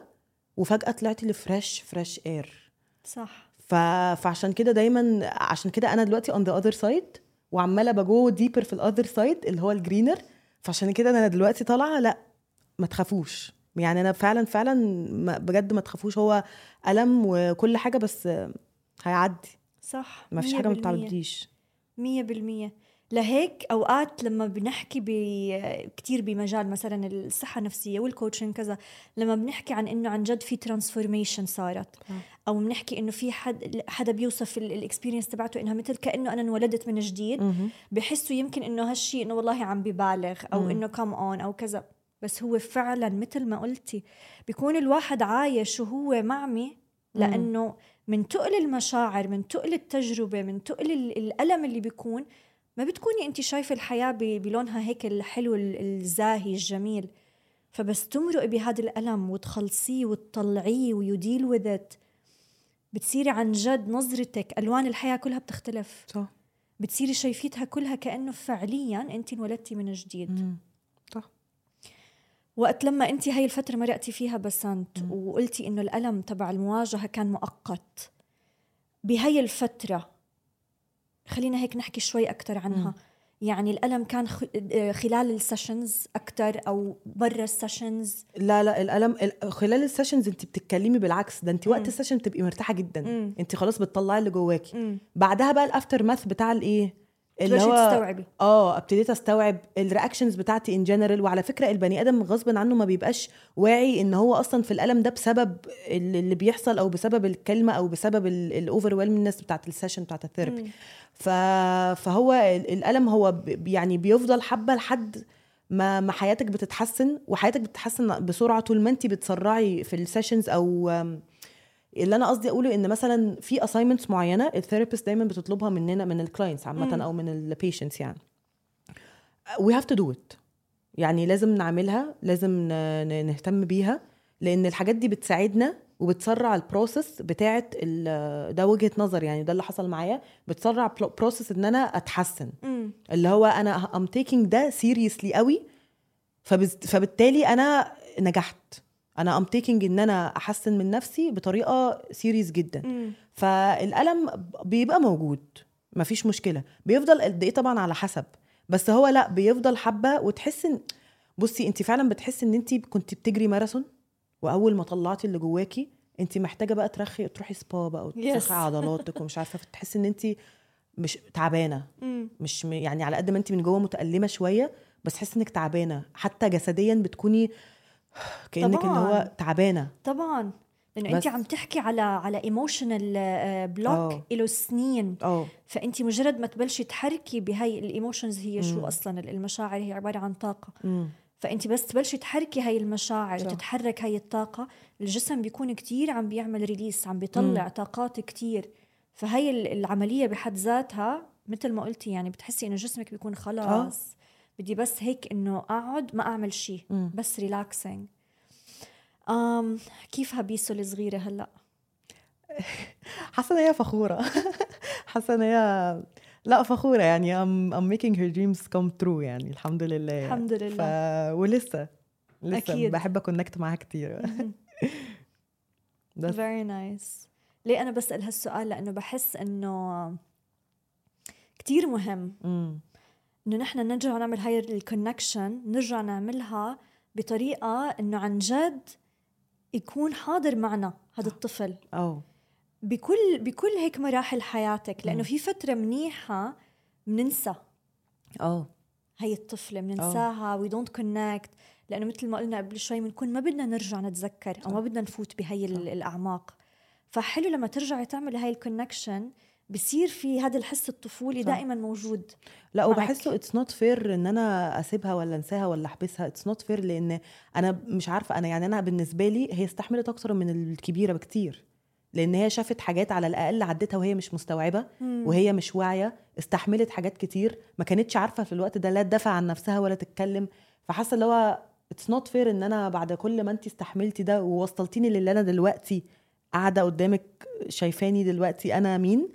B: وفجأة طلعتي لفريش فريش اير
A: صح.
B: ف... فعشان كده دايما عشان كده أنا دلوقتي on the other side وعمالة ب go deeper في ال other side اللي هو ال greener فعشان كده أنا دلوقتي طالعة لأ ما تخافوش. يعني أنا فعلا فعلا بجد ما تخافوش. هو ألم وكل حاجة بس هيعدي.
A: صح.
B: ما فيش حاجة ما
A: 100%.
B: بتعديش.
A: مية بالمية. لهيك أوقات لما بنحكي ب... كتير بمجال مثلا الصحة النفسية وال coaching كذا لما بنحكي عن إنه عن جد في transformation صارت أو بنحكي إنه في حد حدا بيوصف الإكسبيرينس تبعته إنها مثل كأنه أنا انولدت من جديد. بحسوا يمكن إنه هالشي إنه والله عم ببالغ
B: مم.
A: إنه كم أون أو كذا. بس هو فعلا مثل ما قلتي بيكون الواحد عايش وهو معمي لأنه من تقل المشاعر من تقل التجربة من تقل ال- الألم اللي بيكون ما بتكوني انت شايفة الحياة بلونها هيك الحلو ال- الزاهي الجميل. فبس تمرق بهذا الألم وتخلصيه وتطلعيه ويديل وذ بتصيري عن جد نظرتك ألوان الحياة كلها بتختلف.
B: صح.
A: بتصيري شايفيتها كلها كأنه فعليا انت انولدتي من جديد.
B: مم.
A: وقت لما انت هاي الفترة مرقتي فيها بسنت
B: مم.
A: وقلتي إنه الألم تبع المواجهة كان مؤقت بهاي الفترة خلينا هيك نحكي شوي أكثر عنها
B: مم.
A: يعني الألم كان آه، خلال ال sessions أكثر أو برا السيشنز
B: لا لا الألم ال- خلال ال sessions انت بتتكلمي بالعكس ده انت وقت.
A: ال
B: session بتبقي مرتاحة جدا. انت خلاص بتطلعي اللي جواكي بعدها بقى ال aftermath بتاع الإيه اللي هو
A: تستوعبي
B: آه ابتديت استوعب ال reactions بتاعتي in general وعلى فكرة البني آدم غصب عنه ما بيبقاش واعي إن هو أصلا في الألم ده بسبب ال- اللي بيحصل أو بسبب الكلمة أو بسبب ال overwhelmness بتاعت ال session بتاعت
A: ال
B: therapy. فهو ال- الألم هو. يعني بيفضل حبة لحد ما ما حياتك بتتحسن وحياتك بتتحسن بسرعة طول ما انت بتسرعي في ال sessions أو اللي أنا قصدي أقوله إن مثلا في assignments معينة ال therapist دايما بتطلبها مننا من ال
A: clients.
B: عامة أو من ال patients يعني we have to do it يعني لازم نعملها لازم نهتم بيها لأن الحاجات دي بتساعدنا وبتسرع ال process بتاعت ال- ده وجهة نظر يعني ده اللي حصل معايا بتسرع process إن أنا أتحسن
A: مم.
B: اللي هو أنا I'm taking ده seriously قوي. فبالتالي أنا نجحت أنا I'm taking إن أنا أحسن من نفسي بطريقة serious جدا.
A: مم.
B: فالالم بيبقى موجود مفيش مشكلة. بيفضل قد إيه طبعا على حسب. بس هو لا بيفضل حبة وتحس ان بصي انت فعلا بتحسي إن انت كنت بتجري ماراثون؟ وأول ما طلعتي اللي جواكي انت محتاجة بقى ترخي تروحي سبا بقى وترخي
A: Yes.
B: عضلاتك ومش عارفة. فتحسي إن انت مش تعبانة.
A: مم.
B: مش يعني على قد ما انت من جوه متألمة شوية بس تحسي إنك تعبانة. حتى جسديا بتكوني كأنك اللي هو
A: طبعاً.
B: تعبانة
A: طبعا لأنه
B: أنت
A: عم تحكي على على emotional block
B: آه.
A: له سنين
B: آه
A: فأنت مجرد ما تبلشي تحركي بهاي ال emotions هي شو
B: مم.
A: أصلا المشاعر هي عبارة عن طاقة
B: أمم.
A: فأنت بس تبلشي تحركي هاي المشاعر
B: صح.
A: وتتحرك هاي الطاقة الجسم بيكون كتير عم بيعمل release عم بيطلع
B: مم.
A: طاقات كتير فهي ال- العملية بحد ذاتها مثل ما قلتي يعني بتحسي إنه جسمك بيكون خلاص بدي بس هيك إنه أقعد ما أعمل شيء. بس relaxing أم كيف بسنت الصغيرة
B: هلأ؟ *laughs* حاسة هي فخورة. *laughs* حاسة هي لا فخورة يعني I'm, I'm making her dreams come true يعني الحمد لله.
A: الحمد لله.
B: ف... ولسه لسه
A: أكيد.
B: بحب أ connect معاها كتير. *laughs* بس.
A: very nice ليه أنا بسأل هالسؤال؟ لأنه بحس إنه كتير مهم. إنه نحن نرجع نعمل هاي ال connection نرجع نعملها بطريقة إنه عن جد يكون حاضر معنا هذا الطفل.
B: آه
A: بكل بكل هيك مراحل حياتك
B: لأنه.
A: في فترة منيحة بننسى
B: آه
A: هي الطفلة بننساها we don't connect لأنه مثل ما قلنا قبل شوي بنكون ما بدنا نرجع نتذكر أو ما بدنا نفوت بهي. الأعماق. فحلو لما ترجعي تعملي هاي ال connection بصير في هذا الحس الطفولي. دائما موجود
B: لا. وبحسه it's not fair إن أنا أسيبها ولا أنساها ولا أحبسها. it's not fair لأن أنا مش عارفة أنا يعني أنا بالنسبة لي هي استحملت أكتر من الكبيرة بكتير. لأن هي شافت حاجات على الأقل عدتها وهي مش مستوعبة وهي مش واعية. استحملت حاجات كتير ما كانتش عارفة في الوقت ده لا تدافع عن نفسها ولا تتكلم. فحاسة اللي هو it's not fair إن أنا بعد كل ما انت استحملتي ده ووصلتيني للي أنا دلوقتي قاعدة قدامك شايفاني دلوقتي أنا مين؟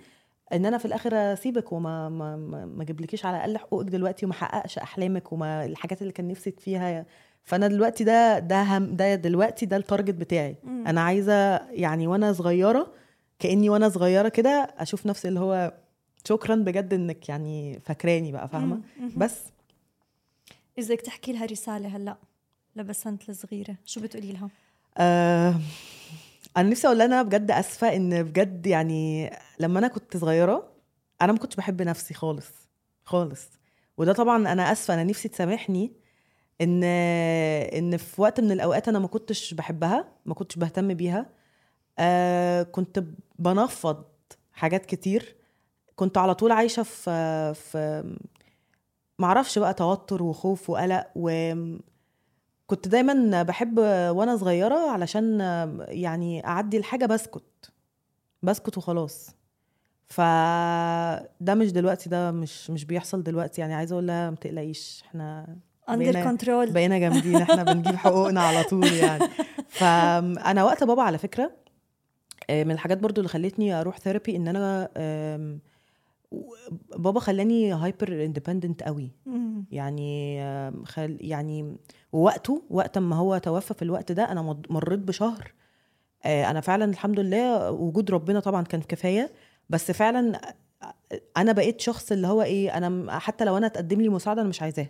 B: إن أنا في الآخر أسيبك وما ما ما, ما اجيبلكيش على الأقل حقوقك دلوقتي وما احققش أحلامك وما الحاجات اللي كان نفسك فيها. فأنا دلوقتي ده ده هم ده دلوقتي ده ال target بتاعي.
A: مم.
B: أنا عايزة يعني وأنا صغيرة كأني وأنا صغيرة كده أشوف نفسي اللي هو شكرا بجد إنك يعني فاكراني بقى
A: فاهمة.
B: بس.
A: اذا بدك تحكي لها رساله هلأ؟ لبسنت الصغيره شو بتقولي لها؟
B: آه أنا نفسي أقول أنا بجد آسفة إن بجد يعني لما أنا كنت صغيرة أنا ما كنتش بحب نفسي خالص خالص. وده طبعا أنا آسفة أنا نفسي تسامحني إن إن في وقت من الأوقات أنا ما كنتش بحبها ما كنتش بهتم بيها. آه كنت بنفض حاجات كتير. كنت على طول عايشة في في معرفش بقى توتر وخوف وقلق وكنت دايما بحب وأنا صغيرة علشان يعني أعدي الحاجة بسكت بسكت وخلاص. فده مش دلوقتي ده مش مش بيحصل دلوقتي. يعني عايزة أقول لها ما تقلقيش
A: إحنا
B: under
A: control
B: بقينا جامدين إحنا بنجيب *laughs* حقوقنا على طول يعني. فانا وقت بابا على فكرة آه، من الحاجات برضو اللي خلتني أروح therapy إن أنا بابا خلاني hyper independent قوي. يعني خل يعني ووقته وقت ما هو توفى في الوقت ده أنا مريت بشهر. آه، أنا فعلا الحمد لله وجود ربنا طبعا كان كفاية. بس فعلا أنا بقيت شخص اللي هو إيه أنا حتى لو أنا تقدم لي مساعدة أنا مش عايزاها.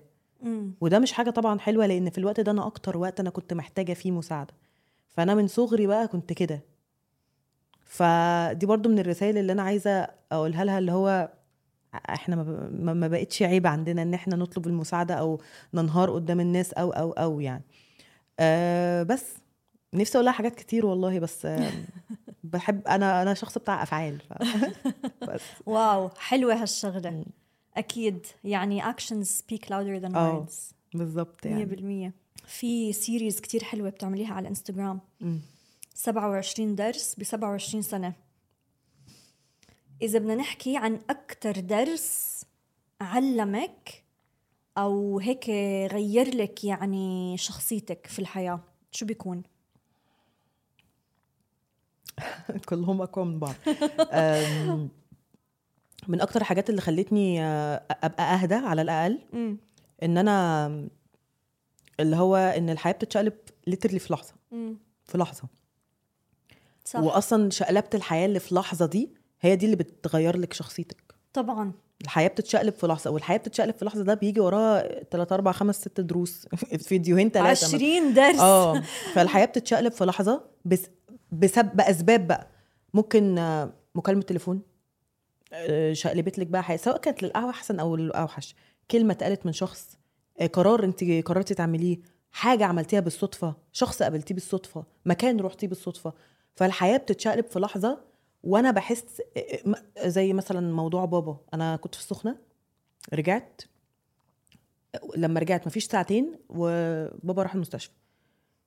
B: وده مش حاجة طبعا حلوة لأن في الوقت ده أنا أكتر وقت أنا كنت محتاجة فيه مساعدة. فأنا من صغري بقى كنت كده. فدي برضو من الرسائل اللي أنا عايزة أقولها لها اللي هو إحنا ما بقتش عيب عندنا إن إحنا نطلب المساعدة أو ننهار قدام الناس أو أو أو يعني أه بس نفسي أقول لها حاجات كتير والله بس *laughs* بحب أنا أنا شخص بتاع أفعال ف... بس *laughs*
A: واو حلوة
B: هالشغلة.
A: أكيد يعني actions speak louder than
B: آه.
A: words
B: بالظبط يعني
A: 100% في سيريز كتير حلوة بتعمليها على الانستغرام. 27 درس ب 27 سنة. إذا بدنا نحكي عن أكثر درس علمك أو هيك غير لك يعني شخصيتك في الحياة شو بيكون؟ *laughs*
B: كلهم أقوى من بعض. من أكتر الحاجات اللي خلتني آه، أبقى أهدى على الأقل
A: امم
B: إن أنا اللي هو إن الحياة بتتشقلب ليترلي في لحظة. في لحظة.
A: صح.
B: واصلا شقلبه الحياة اللي في لحظة دي هي دي اللي بتغير لك شخصيتك.
A: طبعا.
B: الحياة بتتشقلب في لحظة والحياة بتتشقلب في لحظة ده بيجي وراها 3 4 5 6 دروس *laughs* فيديوهين ثلاثة
A: 20 درس.
B: آه. *laughs* فالحياة بتتشقلب في لحظة بس بسبب بأسباب بقى. ممكن آه، مكالمة تليفون. آه، شقلبت لك بقى حياة سواء كانت للاحسن أو للأوحش. كلمة اتقالت من شخص آه، قرار انت قررتي تعمليه حاجة عملتيها بالصدفة شخص قابلتيه بالصدفة مكان رحتيه بالصدفة فالحياة بتتشقلب في لحظة وأنا بحس آه، زي مثلا موضوع بابا. أنا كنت في السخنة رجعت لما رجعت مفيش ساعتين وبابا راح المستشفى.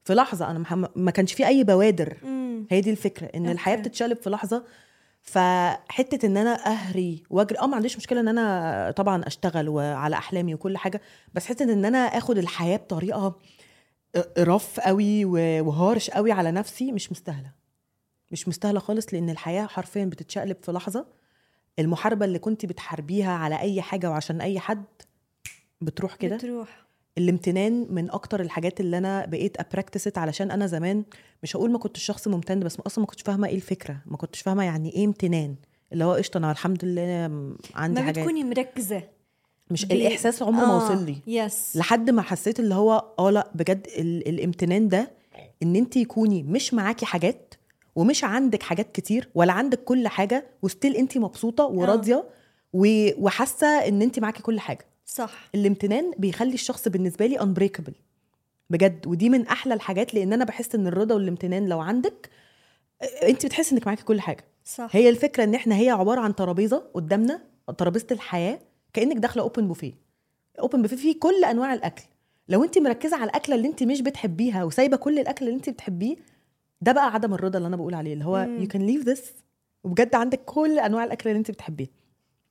B: في لحظة أنا ما كانش في أي بوادر. هي دي الفكرة
A: إن.
B: الحياة بتتشقلب في لحظة. فحتة إن أنا أهري وأجري آه ما عنديش مشكلة إن أنا طبعا أشتغل وعلى أحلامي وكل حاجة بس حتة إن أنا آخد الحياة بطريقة رف قوي و- وهارش قوي على نفسي مش مستاهلة. مش مستاهلة خالص لأن الحياة حرفيا بتتشقلب في لحظة. المحاربة اللي كنت بتحاربيها على أي حاجة وعشان أي حد بتروح كده؟
A: بتروح.
B: الامتنان من أكتر الحاجات اللي أنا بقيت أ practice it علشان أنا زمان مش هقول ما كنتش شخص ممتن بس أصلا ما كنتش فاهمة إيه الفكرة. ما كنتش فاهمة يعني إيه امتنان. اللي هو قشطة أنا الحمد لله عندي
A: ما
B: حاجات.
A: بتكوني مركزة.
B: مش
A: بي-
B: الإحساس عمره ما وصل لي.
A: yes
B: لحد ما حسيت اللي هو آه لأ بجد ال- الامتنان ده إن أنت يكوني مش معاكي حاجات ومش عندك حاجات كتير ولا عندك كل حاجة و still انت مبسوطة وراضية و- وحاسة ان انت معاكي كل حاجة.
A: صح.
B: الامتنان بيخلي الشخص بالنسبة لي unbreakable. بجد. ودي من أحلى الحاجات لأن أنا بحس إن الرضا والامتنان لو عندك آه، انت بتحس إنك معاكي كل حاجة.
A: صح.
B: هي الفكرة إن إحنا هي عبارة عن ترابيزة قدامنا ترابيزة الحياة كأنك داخلة open buffet open buffet فيه كل أنواع الأكل. لو انت مركزة على الأكلة اللي انت مش بتحبيها وسايبة كل الأكل اللي انت بتحبيه ده بقى عدم الرضا اللي أنا بقول عليه اللي هو. you can leave this وبجد عندك كل أنواع الأكل اللي أنت بتحبيه.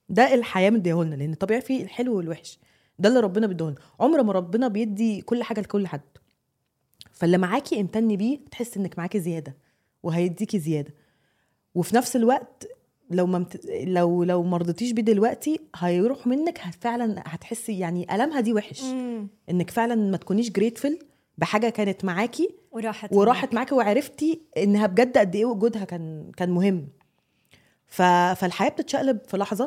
B: ده الحياة مديهولنا لأن طبيعي فيه الحلو والوحش. ده اللي ربنا بيديهولنا. عمر ما ربنا بيدي كل حاجة لكل حد. فاللي معاكي امتني بيه تحس إنك معاكي زيادة وهيديكي زيادة. وفي نفس الوقت لو ما مت... لو لو ما رضيتيش بيه دلوقتي هيروح منك فعلا هتحسي يعني ألمها دي وحش.
A: مم.
B: إنك فعلا ما تكونيش جريتفل بحاجة كانت معاكي
A: وراحت
B: وراحت معاكي وعرفتي إنها بجد قد إيه وجودها كان كان مهم. ف... فالحياة بتتشقلب في لحظة.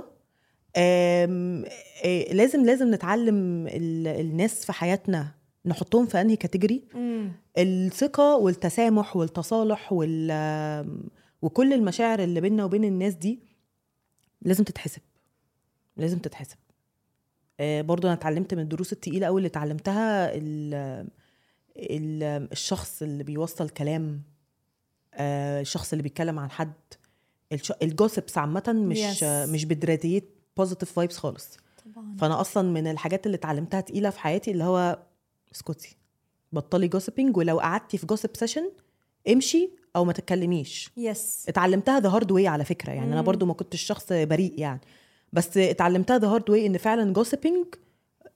B: آم... آه، لازم لازم نتعلم ال... الناس في حياتنا نحطهم في أنهي كاتيجوري. الثقة والتسامح والتصالح وال آم، وكل المشاعر اللي بيننا وبين الناس دي لازم تتحسب. لازم تتحسب. آه، برضو أنا اتعلمت من الدروس التقيلة قوي اللي اتعلمتها. الشخص اللي بيوصل كلام آه، الشخص اللي بيتكلم عن حد. ال gossips عامة مش
A: Yes.
B: مش بت radiate positive vibes خالص
A: طبعا
B: فأنا أصلا من الحاجات اللي اتعلمتها تقيلة في حياتي اللي هو اسكتي بطلي gossiping ولو قعدتي في gossip session امشي أو ما تتكلميش
A: yes
B: اتعلمتها the hard way على فكرة يعني أنا
A: مم.
B: برضو ما كنتش شخص بريء يعني بس اتعلمتها the hard way إن فعلا gossiping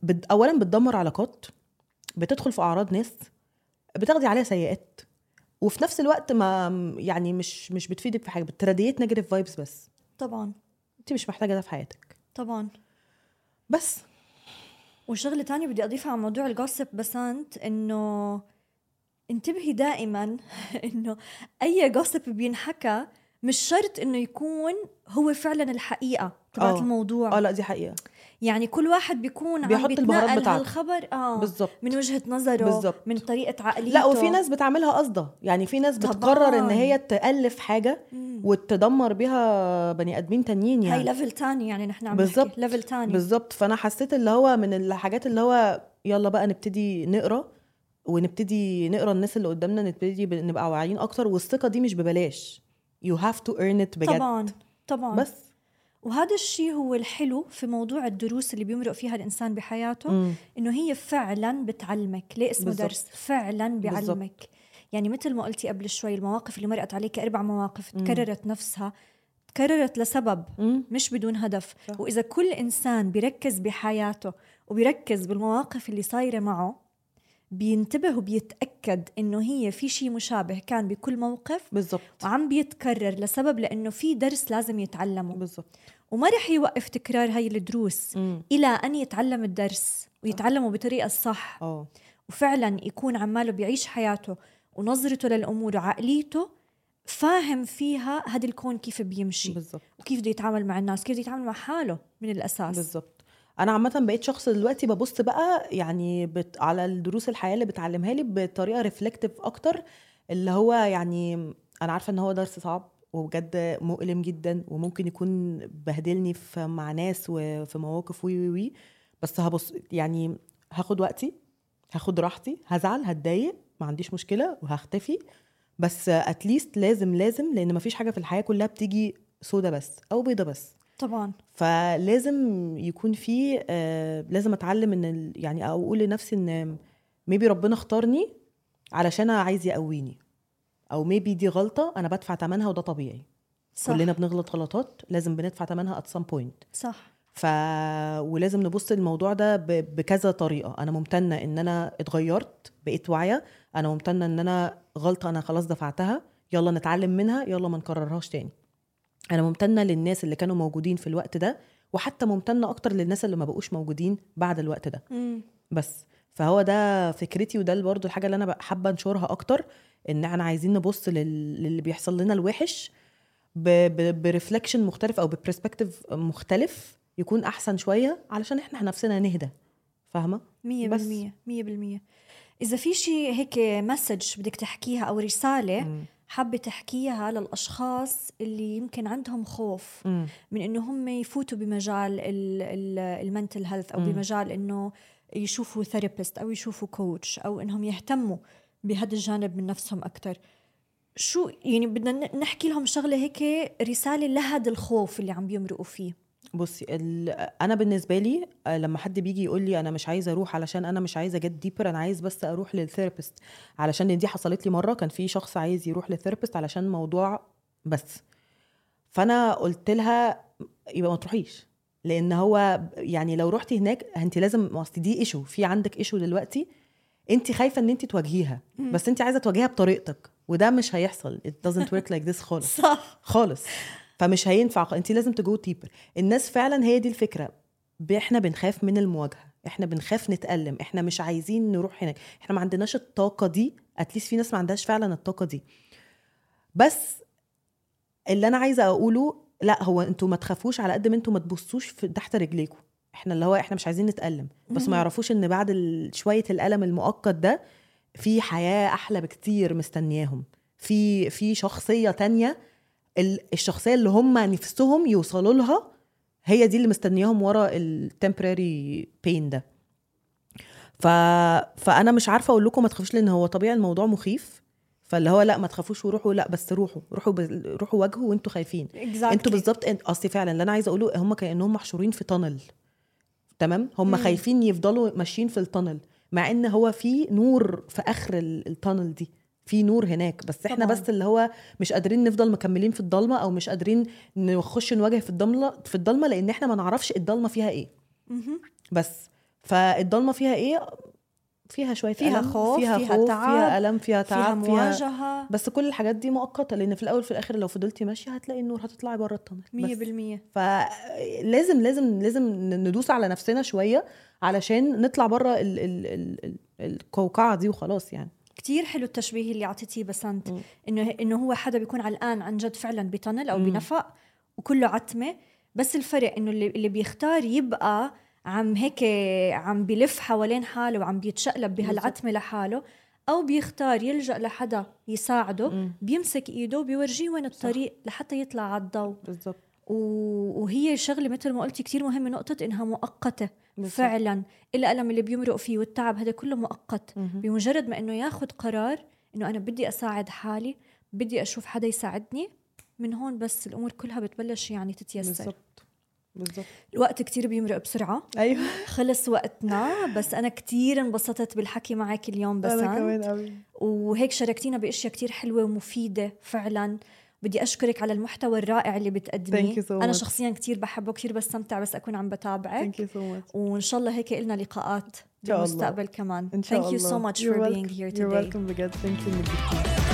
B: بد... اولا بتدمر علاقات بتدخل في أعراض ناس بتاخدي عليها سيئات وفي نفس الوقت ما يعني مش مش بتفيدك في حاجة بت radiate negative vibes بس.
A: طبعا.
B: انت مش محتاجة ده في حياتك.
A: طبعا.
B: بس.
A: وشغلة تانية بدي أضيفها على موضوع ال gossip بسنت إنه انتبهي دائما *laughs* إنه أي gossip بينحكى مش شرط إنه يكون هو فعلا الحقيقة. تبعت
B: آه.
A: الموضوع.
B: آه لا دي حقيقة.
A: يعني كل واحد بيكون عم
B: بيحط البهارات
A: بيتنقل
B: بتاعته.
A: هالخبر آه
B: بالظبط.
A: من وجهة نظره
B: بالظبط.
A: من طريقة عقليته.
B: لا وفي ناس بتعملها قصدة. يعني في ناس
A: طبعاً.
B: بتقرر إن هي تألف حاجة
A: مم.
B: وتدمر بيها بني آدمين تانيين
A: هاي
B: يعني.
A: level تاني يعني نحن عم
B: بالظبط.
A: نحكي level تاني.
B: بالظبط. فأنا حسيت اللي هو من الحاجات اللي هو يلا بقى نبتدي نقرأ ونبتدي نقرأ الناس اللي قدامنا نبتدي نبقى واعيين أكتر والثقة دي مش ببلاش. you have to earn it بجد.
A: طبعا. طبعا.
B: بس.
A: وهذا الشيء هو الحلو في موضوع الدروس اللي بيمرق فيها الإنسان بحياته
B: مم.
A: إنه هي فعلا بتعلمك ليه اسمه
B: بالظبط.
A: درس فعلا بيعلمك يعني مثل ما قلتي قبل شوي المواقف اللي مرقت عليك أربع مواقف
B: مم.
A: تكررت نفسها تكررت لسبب
B: مم.
A: مش بدون هدف
B: صح.
A: وإذا كل إنسان بيركز بحياته وبيركز بالمواقف اللي صايرة معه بينتبه وبيتأكد إنه هي في شيء مشابه كان بكل موقف
B: بالظبط
A: وعم بيتكرر لسبب لأنه في درس لازم يتعلمه.
B: بالظبط
A: وما رح يوقف تكرار هاي الدروس
B: مم.
A: إلى أن يتعلم الدرس ويتعلمه بطريقة الصح
B: آه.
A: وفعلا يكون عماله بيعيش حياته ونظرته للأمور وعقليته فاهم فيها هذا الكون كيف بيمشي
B: بالظبط
A: وكيف بده يتعامل مع الناس كيف بده يتعامل مع حاله من الأساس.
B: بالظبط أنا عامة بقيت شخص دلوقتي ببص بقى يعني بت... على الدروس الحياة اللي بتعلمها لي بطريقة ريفلكتيف أكتر اللي هو يعني أنا عارفة إن هو درس صعب وبجد مؤلم جدا وممكن يكون بهدلني في مع ناس وفي مواقف وي وي وي بس هبص يعني هاخد وقتي هاخد راحتي هزعل هتضايق ما عنديش مشكلة وهختفي بس at least لازم لازم لأن مفيش حاجة في الحياة كلها بتيجي سودا بس أو بيضة بس.
A: طبعا.
B: فلازم يكون في آه لازم أتعلم إن ال- يعني أو أقول لنفسي إن ميبي ربنا اختارني علشان عايز يقويني. أو ميبي دي غلطة أنا بدفع ثمنها وده طبيعي.
A: صح.
B: كلنا بنغلط غلطات لازم بندفع ثمنها at some point.
A: صح.
B: ف ولازم نبص للموضوع ده ب... بكذا طريقة. أنا ممتنة إن أنا اتغيرت بقيت واعية. أنا ممتنة إن أنا غلطة أنا خلاص دفعتها. يلا نتعلم منها يلا ما نكررهاش تاني. أنا ممتنة للناس اللي كانوا موجودين في الوقت ده وحتى ممتنة أكتر للناس اللي ما بقوش موجودين بعد الوقت ده.
A: مم.
B: بس فهو ده فكرتي وده برضه الحاجة اللي أنا حابة أنشرها أكتر إن إحنا عايزين نبص لل... للي بيحصل لنا الوحش ب... ب... ب reflection مختلف أو ب perspective مختلف يكون أحسن شوية علشان إحنا نفسنا نهدى. فاهمة؟
A: مية
B: بس.
A: بالمية مية بالمية. إذا في شيء هيك message بدك تحكيها أو رسالة حابة تحكيها للأشخاص اللي يمكن عندهم خوف
B: مم.
A: من إنه هم يفوتوا بمجال ال mental health أو
B: مم.
A: بمجال إنه يشوفوا therapist أو يشوفوا coach أو إنهم يهتموا بهذا الجانب من نفسهم أكتر شو يعني بدنا نحكي لهم شغلة هيك رسالة لهذا الخوف اللي عم بيمرقوا فيه
B: بصي ال... أنا بالنسبة لي آه، لما حد بيجي يقول لي أنا مش عايزة أروح علشان أنا مش عايزة get deeper أنا عايز بس أروح لل therapist علشان دي حصلت لي مرة كان في شخص عايز يروح لل therapist علشان موضوع بس. فأنا قلت لها يبقى ما تروحيش. لأن هو يعني لو رحتي هناك انت لازم أصل دي issue في عندك issue دلوقتي انت خايفة إن انت تواجهيها. بس انت عايزة تواجهها بطريقتك. وده مش هيحصل. It doesn't work like this خالص. *laughs*
A: صح.
B: خالص. فمش هينفع انت لازم ت go deeper الناس فعلا هي دي الفكرة. إحنا بنخاف من المواجهة. إحنا بنخاف نتألم. إحنا مش عايزين نروح هناك. إحنا ما عندناش الطاقة دي. at least في ناس ما عندهاش فعلا الطاقة دي. بس اللي أنا عايزة أقوله لا هو أنتوا ما تخافوش على قد ما أنتوا ما تبصوش تحت رجليكم إحنا اللي هو إحنا مش عايزين نتألم. بس. ما يعرفوش إن بعد شوية الألم المؤقت ده في حياة أحلى بكتير مستنياهم. في في شخصية تانية الشخصية اللي هم نفسهم يوصلوا لها هي دي اللي مستنياهم ورا التمبراري بين ده. ف... فأنا مش عارفة أقول لكم ما تخافوش لأن هو طبيعي الموضوع مخيف. فاللي هو لا ما تخافوش وروحوا لا بس روحوا روحوا ب... روحوا واجهوا وانتوا خايفين.
A: Exactly.
B: أنتوا بالظبط اصلي فعلا اللي أنا عايزة أقوله هم كأنهم محشورين في تانل تمام؟ هم
A: مم.
B: خايفين يفضلوا ماشيين في التانل مع إن هو في نور في آخر ال- التانل دي. في نور هناك بس إحنا
A: طبعاً.
B: بس اللي هو مش قادرين نفضل مكملين في الضلمة أو مش قادرين نخش نواجه في الضلمه في الضلمة لأن إحنا ما نعرفش الضلمة فيها
A: إيه.
B: بس فالضلمة فيها إيه فيها شوية
A: فيها
B: ألم،
A: خوف،
B: فيها,
A: فيها
B: خوف
A: تعب،
B: فيها ألم فيها تعب فيها
A: مواجهة
B: بس كل الحاجات دي مؤقتة لأن في الأول في الآخر لو فضلتي ماشية هتلاقي النور هتطلعي بره التنل
A: مية
B: بس.
A: بالمية
B: فلازم لازم لازم ندوس على نفسنا شوية علشان نطلع بره ال- ال- ال- ال- القوقعة دي وخلاص يعني
A: كتير حلو التشبيه اللي أعطيتيه بسنت. إنه إنه هو حدا بيكون علقان عن جد فعلا بتنل
B: أو.
A: بنفق وكله عتمة بس الفرق إنه اللي, اللي بيختار يبقى عم هيك عم بلف حوالين حاله وعم بيتشقلب بهالعتمة لحاله أو بيختار يلجأ لحدا يساعده
B: مم.
A: بيمسك إيده وبيورجيه وين الطريق لحتى يطلع على الضوء
B: بالظبط
A: و- وهي شغلة مثل ما قلتي كتير مهمة نقطة إنها مؤقتة
B: بالظبط.
A: فعلا. الألم اللي بيمرق فيه والتعب هذا كله مؤقت. بمجرد ما إنه ياخذ قرار إنه أنا بدي أساعد حالي بدي أشوف حدا يساعدني من هون بس الأمور كلها بتبلش يعني تتيسر.
B: بالظبط بالظبط
A: الوقت كتير بيمرق بسرعة.
B: أيوه.
A: خلص وقتنا بس أنا كتير انبسطت بالحكي معك اليوم بس
B: أنا كمان قوي
A: وهيك شاركتينا بأشياء كتير حلوة ومفيدة فعلا. بدي أشكرك على المحتوى الرائع اللي بتقدميه.
B: So أنا.
A: شخصيا كتير بحبه كتير بستمتع بس أكون عم بتابعك.
B: Thank you so much
A: وإن شاء الله هيك لنا لقاءات. بالمستقبل كمان.
B: إن شاء الله thank
A: you so much for being here today.
B: You're
A: welcome.
B: You're welcome بجد. ثانك يو